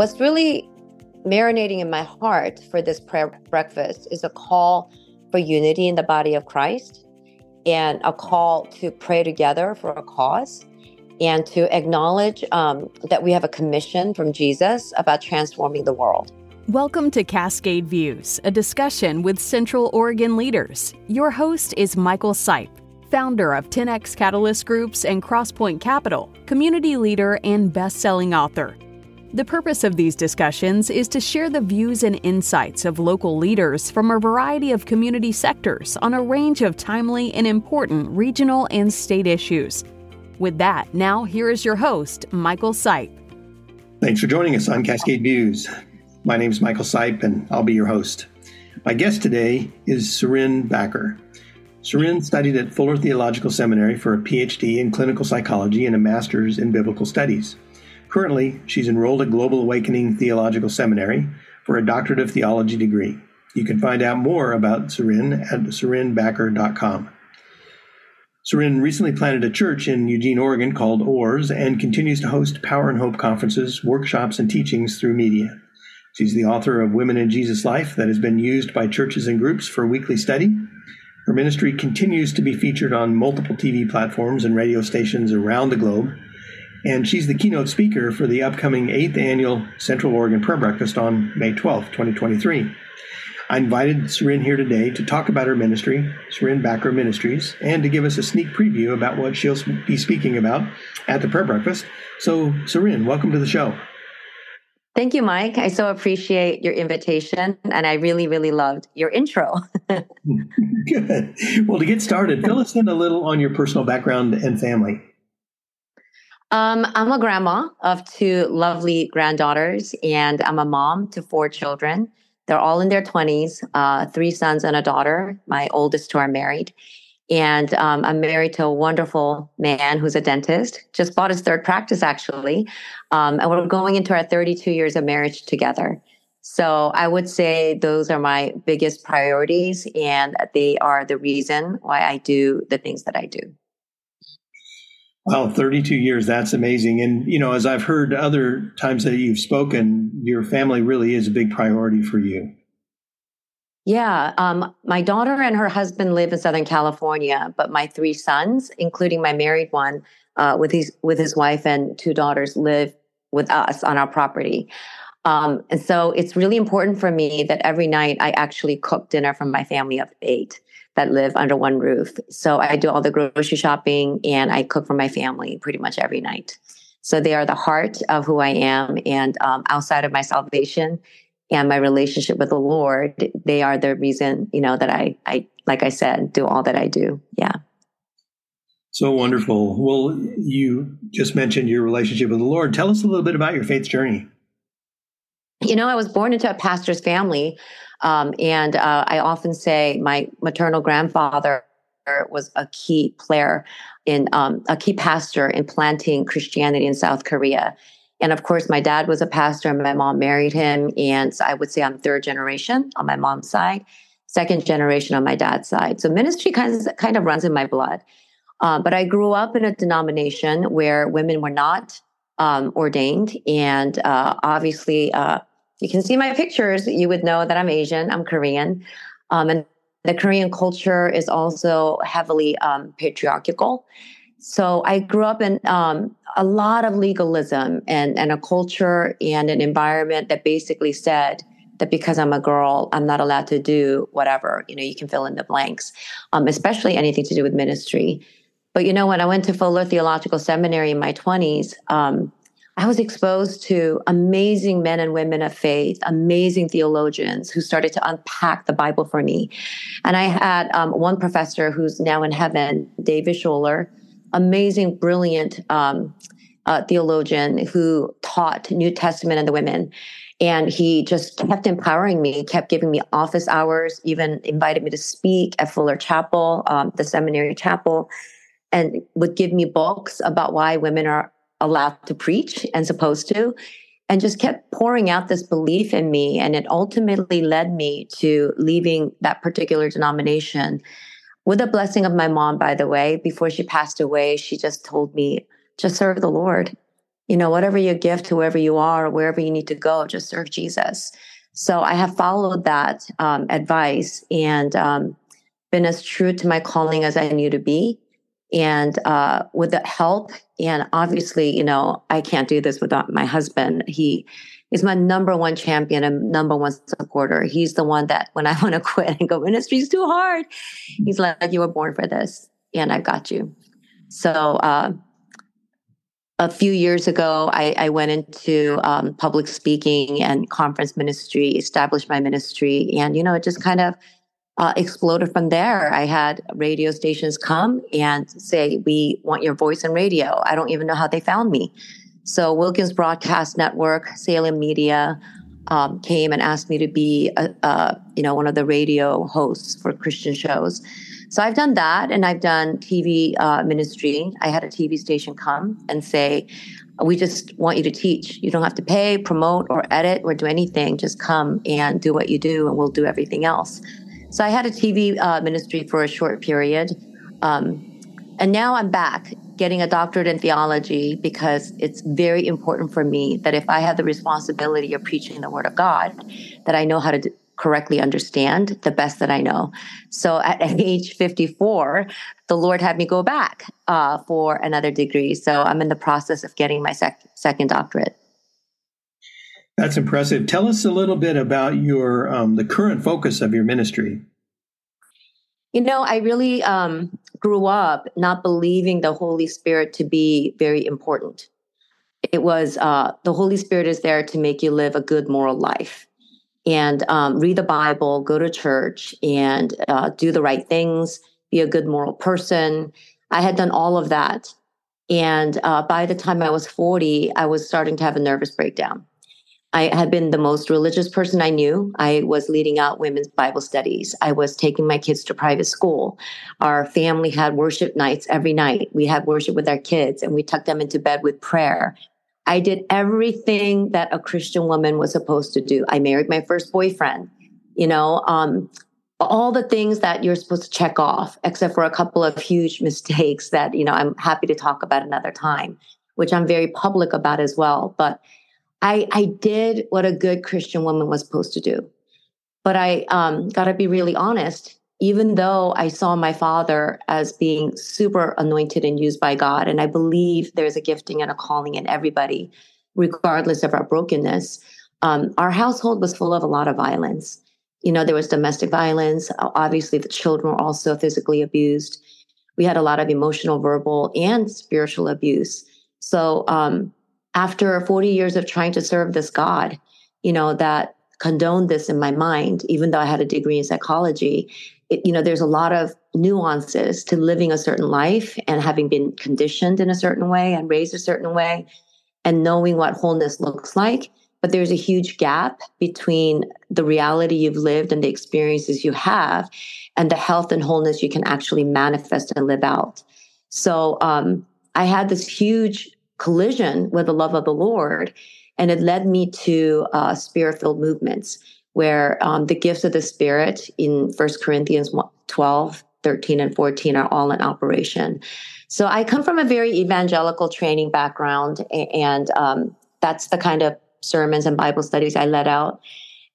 what's really marinating in my heart for this prayer breakfast is a call for unity in the body of Christ and a call to pray together for a cause and to acknowledge um, that we have a commission from Jesus about transforming the world. Welcome to Cascade Views, a discussion with Central Oregon leaders. Your host is Michael Sipe, founder of 10X Catalyst Groups and Crosspoint Capital, community leader and best selling author. The purpose of these discussions is to share the views and insights of local leaders from a variety of community sectors on a range of timely and important regional and state issues. With that, now here is your host, Michael Sipe. Thanks for joining us on Cascade Views. My name is Michael Sipe, and I'll be your host. My guest today is Soorin Backer. Soorin studied at Fuller Theological Seminary for a PhD in clinical psychology and a master's in biblical studies. Currently, she's enrolled at Global Awakening Theological Seminary for a doctorate of theology degree. You can find out more about Soorin at soorinbacker.com. Soorin recently planted a church in Eugene, Oregon called OARS and continues to host Power and Hope conferences, workshops, and teachings through media. She's the author of Women in Jesus Life that has been used by churches and groups for weekly study. Her ministry continues to be featured on multiple TV platforms and radio stations around the globe and she's the keynote speaker for the upcoming 8th annual Central Oregon Prayer Breakfast on May 12, 2023. I invited Soorin here today to talk about her ministry, Soorin Backer Ministries, and to give us a sneak preview about what she'll be speaking about at the prayer breakfast. So, Soorin, welcome to the show. Thank you, Mike. I so appreciate your invitation, and I really, really loved your intro. Good. Well, to get started, fill us in a little on your personal background and family. Um, I'm a grandma of two lovely granddaughters, and I'm a mom to four children. They're all in their 20s, uh, three sons and a daughter. My oldest two are married. And um, I'm married to a wonderful man who's a dentist, just bought his third practice, actually. Um, and we're going into our 32 years of marriage together. So I would say those are my biggest priorities, and they are the reason why I do the things that I do. Wow, 32 years. That's amazing. And, you know, as I've heard other times that you've spoken, your family really is a big priority for you. Yeah. Um, my daughter and her husband live in Southern California, but my three sons, including my married one, uh, with his with his wife and two daughters, live with us on our property. Um, and so it's really important for me that every night I actually cook dinner for my family of eight that live under one roof. So I do all the grocery shopping and I cook for my family pretty much every night. So they are the heart of who I am. And um, outside of my salvation and my relationship with the Lord, they are the reason, you know, that I, I, like I said, do all that I do. Yeah. So wonderful. Well, you just mentioned your relationship with the Lord. Tell us a little bit about your faith journey. You know, I was born into a pastor's family. Um, and uh, I often say my maternal grandfather was a key player in um, a key pastor in planting Christianity in South Korea. And of course, my dad was a pastor and my mom married him. And I would say I'm third generation on my mom's side, second generation on my dad's side. So ministry kind of, kind of runs in my blood. Uh, but I grew up in a denomination where women were not um, ordained. And uh, obviously, uh, you can see my pictures, you would know that I'm Asian, I'm Korean. Um, and the Korean culture is also heavily um, patriarchal. So I grew up in um, a lot of legalism and, and a culture and an environment that basically said that because I'm a girl, I'm not allowed to do whatever. You know, you can fill in the blanks, um, especially anything to do with ministry. But you know, when I went to Fuller Theological Seminary in my 20s, um, I was exposed to amazing men and women of faith, amazing theologians who started to unpack the Bible for me. And I had um, one professor who's now in heaven, David Scholer, amazing, brilliant um, uh, theologian who taught New Testament and the women. And he just kept empowering me, kept giving me office hours, even invited me to speak at Fuller Chapel, um, the seminary chapel, and would give me books about why women are allowed to preach and supposed to and just kept pouring out this belief in me and it ultimately led me to leaving that particular denomination with the blessing of my mom by the way before she passed away she just told me just serve the lord you know, whatever your gift, whoever you are, wherever you need to go, just serve Jesus. So I have followed that um, advice and um, been as true to my calling as I knew to be. And uh, with the help, and obviously, you know, I can't do this without my husband. He is my number one champion and number one supporter. He's the one that when I want to quit and go, ministry's too hard, he's like, you were born for this, and I've got you. So, uh, a few years ago, I, I went into um, public speaking and conference ministry, established my ministry, and you know, it just kind of uh, exploded from there. I had radio stations come and say, "We want your voice in radio." I don't even know how they found me. So Wilkins Broadcast Network, Salem Media, um, came and asked me to be, a, a, you know, one of the radio hosts for Christian shows. So I've done that, and I've done TV uh, ministry. I had a TV station come and say, "We just want you to teach. You don't have to pay, promote, or edit, or do anything. Just come and do what you do, and we'll do everything else." So I had a TV uh, ministry for a short period, um, and now I'm back getting a doctorate in theology because it's very important for me that if I have the responsibility of preaching the Word of God, that I know how to correctly understand the best that I know. So at age 54, the Lord had me go back uh, for another degree. So I'm in the process of getting my sec- second doctorate. That's impressive. Tell us a little bit about your um, the current focus of your ministry. You know, I really um, grew up not believing the Holy Spirit to be very important. It was uh, the Holy Spirit is there to make you live a good moral life and um, read the Bible, go to church, and uh, do the right things, be a good moral person. I had done all of that. And uh, by the time I was 40, I was starting to have a nervous breakdown. I had been the most religious person I knew. I was leading out women's Bible studies. I was taking my kids to private school. Our family had worship nights every night. We had worship with our kids and we tucked them into bed with prayer. I did everything that a Christian woman was supposed to do. I married my first boyfriend, you know, um, all the things that you're supposed to check off, except for a couple of huge mistakes that, you know, I'm happy to talk about another time, which I'm very public about as well. But I, I did what a good Christian woman was supposed to do. But I um, got to be really honest even though I saw my father as being super anointed and used by God, and I believe there's a gifting and a calling in everybody, regardless of our brokenness, um, our household was full of a lot of violence. You know, there was domestic violence. Obviously, the children were also physically abused. We had a lot of emotional, verbal, and spiritual abuse. So, um, after 40 years of trying to serve this God, you know, that condoned this in my mind, even though I had a degree in psychology, it, you know, there's a lot of nuances to living a certain life and having been conditioned in a certain way and raised a certain way and knowing what wholeness looks like. But there's a huge gap between the reality you've lived and the experiences you have and the health and wholeness you can actually manifest and live out. So um, I had this huge collision with the love of the Lord, and it led me to uh, spirit filled movements where um, the gifts of the Spirit in First Corinthians 12, 13, and 14 are all in operation. So I come from a very evangelical training background, and um, that's the kind of sermons and Bible studies I let out.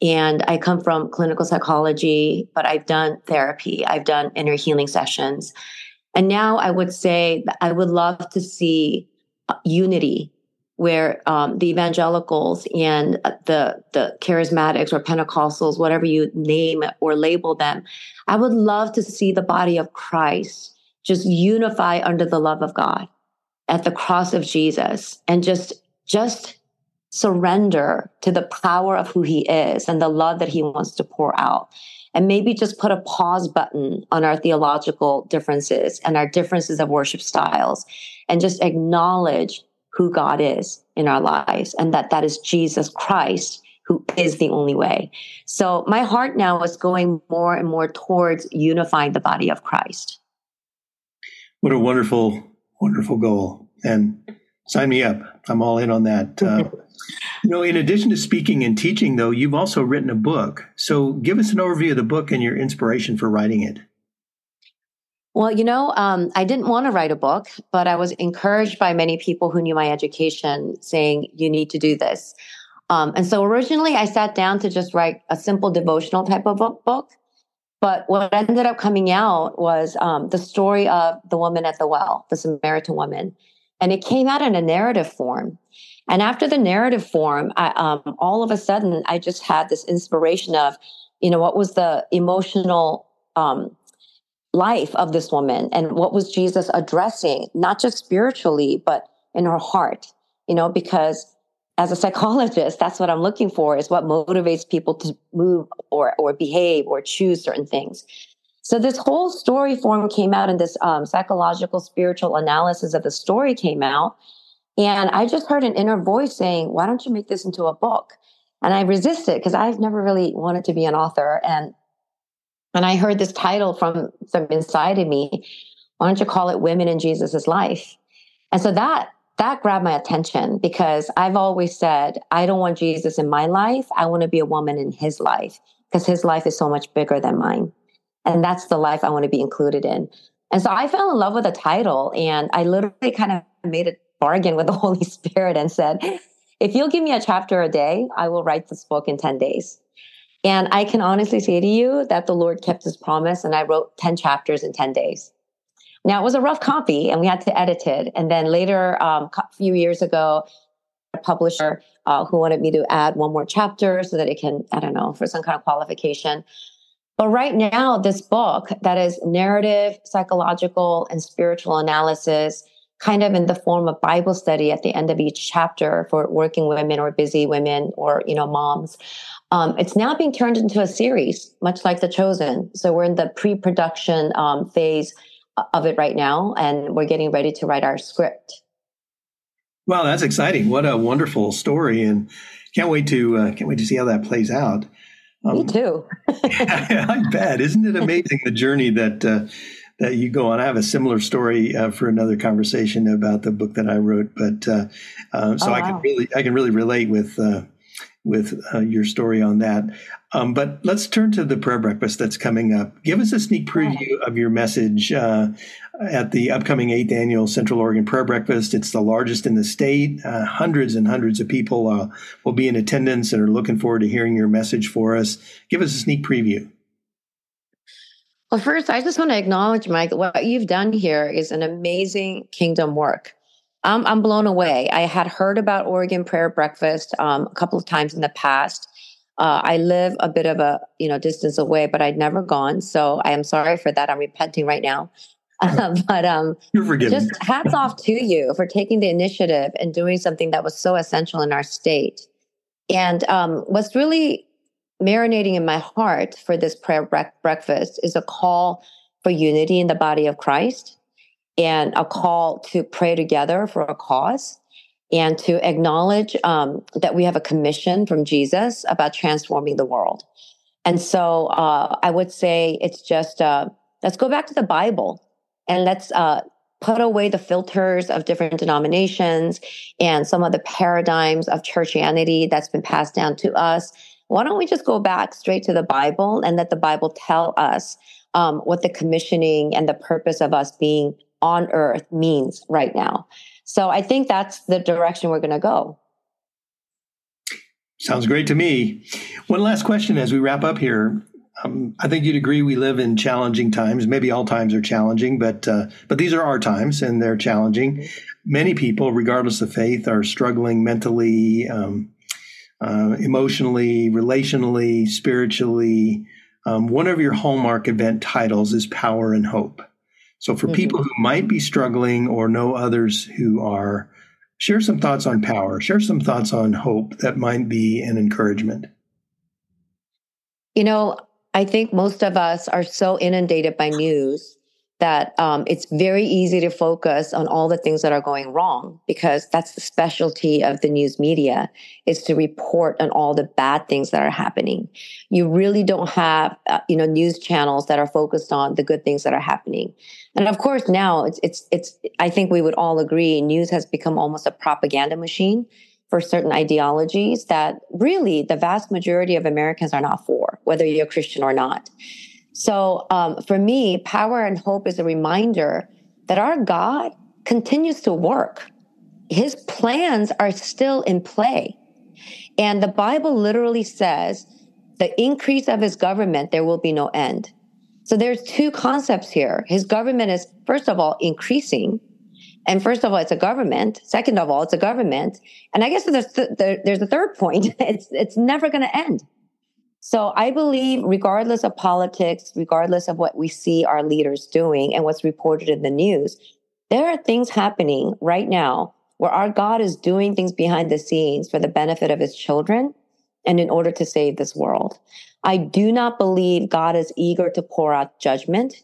And I come from clinical psychology, but I've done therapy, I've done inner healing sessions. And now I would say I would love to see unity where um, the evangelicals and the the charismatics or Pentecostals, whatever you name or label them, I would love to see the body of Christ just unify under the love of God at the cross of Jesus and just just surrender to the power of who he is and the love that he wants to pour out. And maybe just put a pause button on our theological differences and our differences of worship styles and just acknowledge who God is in our lives and that that is Jesus Christ who is the only way. So my heart now is going more and more towards unifying the body of Christ. What a wonderful, wonderful goal. And sign me up. I'm all in on that. Uh, you know, in addition to speaking and teaching, though, you've also written a book. So give us an overview of the book and your inspiration for writing it. Well, you know, um, I didn't want to write a book, but I was encouraged by many people who knew my education saying, you need to do this. Um, and so originally I sat down to just write a simple devotional type of book. But what ended up coming out was um, the story of the woman at the well, the Samaritan woman. And it came out in a narrative form. And after the narrative form, I, um, all of a sudden, I just had this inspiration of, you know, what was the emotional um, life of this woman and what was Jesus addressing, not just spiritually, but in her heart, you know, because as a psychologist, that's what I'm looking for is what motivates people to move or, or behave or choose certain things. So this whole story form came out and this um, psychological spiritual analysis of the story came out. And I just heard an inner voice saying, why don't you make this into a book? And I resisted because I've never really wanted to be an author. And and I heard this title from from inside of me. Why don't you call it Women in Jesus' Life? And so that that grabbed my attention because I've always said, I don't want Jesus in my life. I want to be a woman in his life because his life is so much bigger than mine. And that's the life I want to be included in. And so I fell in love with the title and I literally kind of made a bargain with the Holy Spirit and said, if you'll give me a chapter a day, I will write this book in 10 days. And I can honestly say to you that the Lord kept his promise and I wrote 10 chapters in 10 days. Now it was a rough copy and we had to edit it. And then later, um, a few years ago, a publisher uh, who wanted me to add one more chapter so that it can, I don't know, for some kind of qualification. But right now, this book that is narrative, psychological, and spiritual analysis, kind of in the form of Bible study at the end of each chapter for working women or busy women or, you know, moms. Um, it's now being turned into a series, much like The Chosen. So we're in the pre-production um, phase of it right now, and we're getting ready to write our script. Wow, that's exciting! What a wonderful story, and can't wait to uh, can't wait to see how that plays out. Um, Me too. I bet. Isn't it amazing the journey that uh, that you go on? I have a similar story uh, for another conversation about the book that I wrote, but uh, uh, so oh, I can really I can really relate with uh, with uh, your story on that. Um, but let's turn to the prayer breakfast that's coming up. Give us a sneak preview of your message uh, at the upcoming eighth annual Central Oregon Prayer Breakfast. It's the largest in the state. Uh, hundreds and hundreds of people uh, will be in attendance and are looking forward to hearing your message for us. Give us a sneak preview. Well, first, I just want to acknowledge, Mike, what you've done here is an amazing kingdom work. I'm, I'm blown away. I had heard about Oregon Prayer Breakfast um, a couple of times in the past. Uh, I live a bit of a you know distance away, but I'd never gone, so I am sorry for that. I'm repenting right now. but um, You're forgiven. just hats off to you for taking the initiative and doing something that was so essential in our state. And um, what's really marinating in my heart for this prayer bre- breakfast is a call for unity in the body of Christ and a call to pray together for a cause and to acknowledge um, that we have a commission from Jesus about transforming the world. And so uh, I would say it's just uh, let's go back to the Bible and let's uh, put away the filters of different denominations and some of the paradigms of churchianity that's been passed down to us. Why don't we just go back straight to the Bible and let the Bible tell us um, what the commissioning and the purpose of us being on earth means right now. So I think that's the direction we're going to go. Sounds great to me. One last question as we wrap up here. Um, I think you'd agree we live in challenging times. Maybe all times are challenging, but uh, but these are our times and they're challenging. Many people, regardless of faith, are struggling mentally, um, uh, emotionally, relationally, spiritually. Um, one of your hallmark event titles is Power and Hope. So, for mm-hmm. people who might be struggling or know others who are, share some thoughts on power, share some thoughts on hope that might be an encouragement. You know, I think most of us are so inundated by news that um, it's very easy to focus on all the things that are going wrong because that's the specialty of the news media is to report on all the bad things that are happening. You really don't have uh, you know news channels that are focused on the good things that are happening. And of course now it's it's it's i think we would all agree news has become almost a propaganda machine for certain ideologies that really the vast majority of americans are not for whether you're christian or not So um, for me, power and hope is a reminder that our God continues to work. His plans are still in play. And the Bible literally says the increase of his government, there will be no end. So there's two concepts here. His government is, first of all, increasing. And first of all, it's a government. Second of all, it's a government. And I guess there's, th- there's a third point. It's, it's never going to end. So I believe, regardless of politics, regardless of what we see our leaders doing and what's reported in the news, there are things happening right now where our God is doing things behind the scenes for the benefit of his children and in order to save this world. I do not believe God is eager to pour out judgment.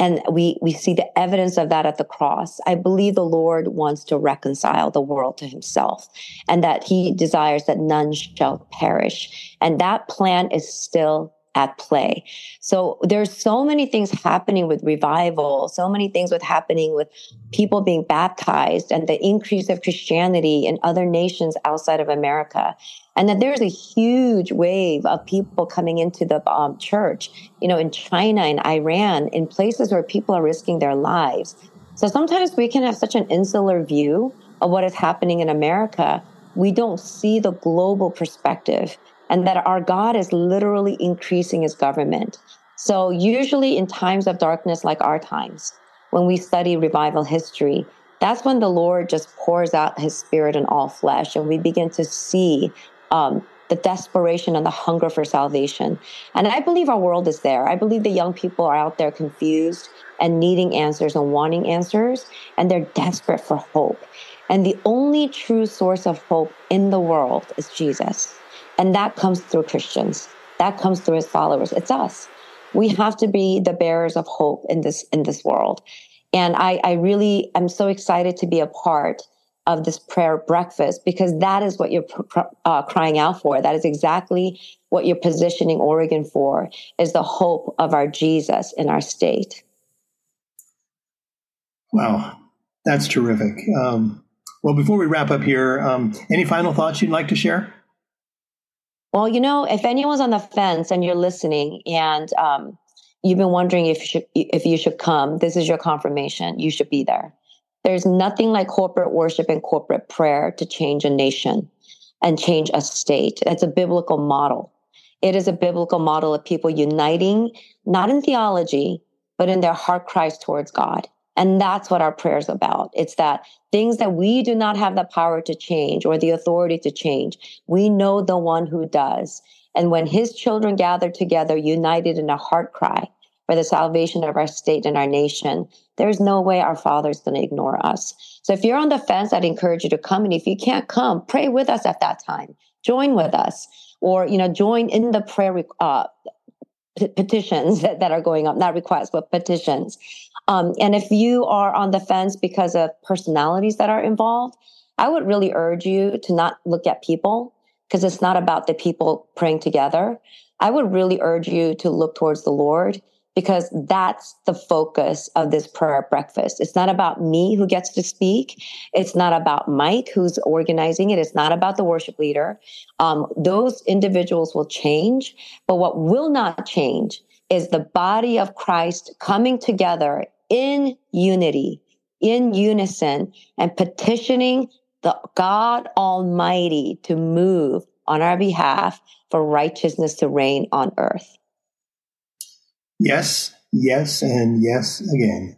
And we, we see the evidence of that at the cross. I believe the Lord wants to reconcile the world to himself and that he desires that none shall perish. And that plan is still at play. So there's so many things happening with revival, so many things with happening with people being baptized and the increase of Christianity in other nations outside of America. And that there's a huge wave of people coming into the um, church, you know, in China, in Iran, in places where people are risking their lives. So sometimes we can have such an insular view of what is happening in America. We don't see the global perspective and that our God is literally increasing his government. So, usually in times of darkness like our times, when we study revival history, that's when the Lord just pours out his spirit in all flesh, and we begin to see um, the desperation and the hunger for salvation. And I believe our world is there. I believe the young people are out there confused and needing answers and wanting answers, and they're desperate for hope. And the only true source of hope in the world is Jesus. And that comes through Christians. That comes through his followers. It's us. We have to be the bearers of hope in this in this world. And I, I really am so excited to be a part of this prayer breakfast because that is what you're uh, crying out for. That is exactly what you're positioning Oregon for is the hope of our Jesus in our state. Wow, that's terrific. Um, well, before we wrap up here, um, any final thoughts you'd like to share? Well, you know, if anyone's on the fence and you're listening and um, you've been wondering if you should if you should come, this is your confirmation. You should be there. There's nothing like corporate worship and corporate prayer to change a nation and change a state. It's a biblical model. It is a biblical model of people uniting, not in theology, but in their heart cries towards God. And that's what our prayer is about. It's that things that we do not have the power to change or the authority to change, we know the one who does. And when his children gather together, united in a heart cry for the salvation of our state and our nation, there's no way our Father's going to ignore us. So if you're on the fence, I'd encourage you to come. And if you can't come, pray with us at that time. Join with us or, you know, join in the prayer uh, petitions that, that are going up, not requests, but petitions. Um, and if you are on the fence because of personalities that are involved, I would really urge you to not look at people because it's not about the people praying together. I would really urge you to look towards the Lord because that's the focus of this prayer breakfast. It's not about me who gets to speak. It's not about Mike who's organizing it. It's not about the worship leader. Um, those individuals will change, but what will not change is the body of Christ coming together in unity, in unison, and petitioning the God Almighty to move on our behalf for righteousness to reign on earth. Yes, yes, and yes again.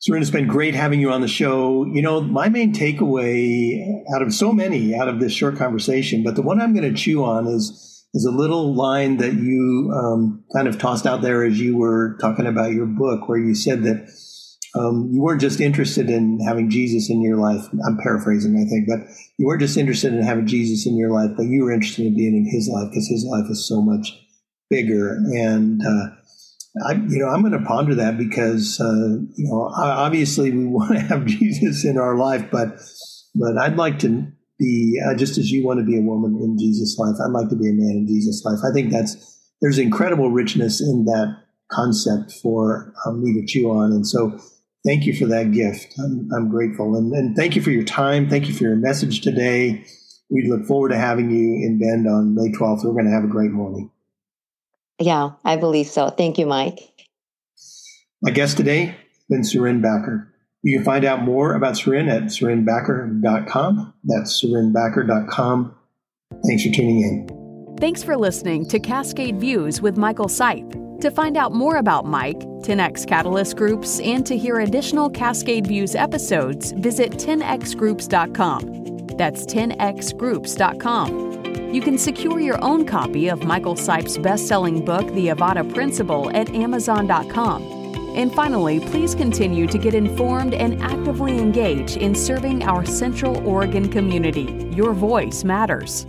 Serena, it's been great having you on the show. You know, my main takeaway out of so many out of this short conversation, but the one I'm going to chew on is is a little line that you um, kind of tossed out there as you were talking about your book, where you said that um, you weren't just interested in having Jesus in your life. I'm paraphrasing, I think, but you weren't just interested in having Jesus in your life, but you were interested in being in His life because His life is so much bigger. And uh, I, you know, I'm going to ponder that because uh, you know, obviously we want to have Jesus in our life, but but I'd like to be uh, just as you want to be a woman in Jesus' life. I'd like to be a man in Jesus' life. I think that's there's incredible richness in that concept for um, me to chew on, and so thank you for that gift. I'm, I'm grateful, and, and thank you for your time. Thank you for your message today. We look forward to having you in Bend on May 12th. We're going to have a great morning. Yeah, I believe so. Thank you, Mike. My guest today has been Soorin Backer. You can find out more about Soorin at soorinbacker.com. That's soorinbacker.com. Thanks for tuning in. Thanks for listening to Cascade Views with Michael Sipe. To find out more about Mike, 10x Catalyst Groups, and to hear additional Cascade Views episodes, visit 10xgroups.com. That's 10xgroups.com. You can secure your own copy of Michael Sipe's best selling book, The Avada Principle, at Amazon.com. And finally, please continue to get informed and actively engage in serving our Central Oregon community. Your voice matters.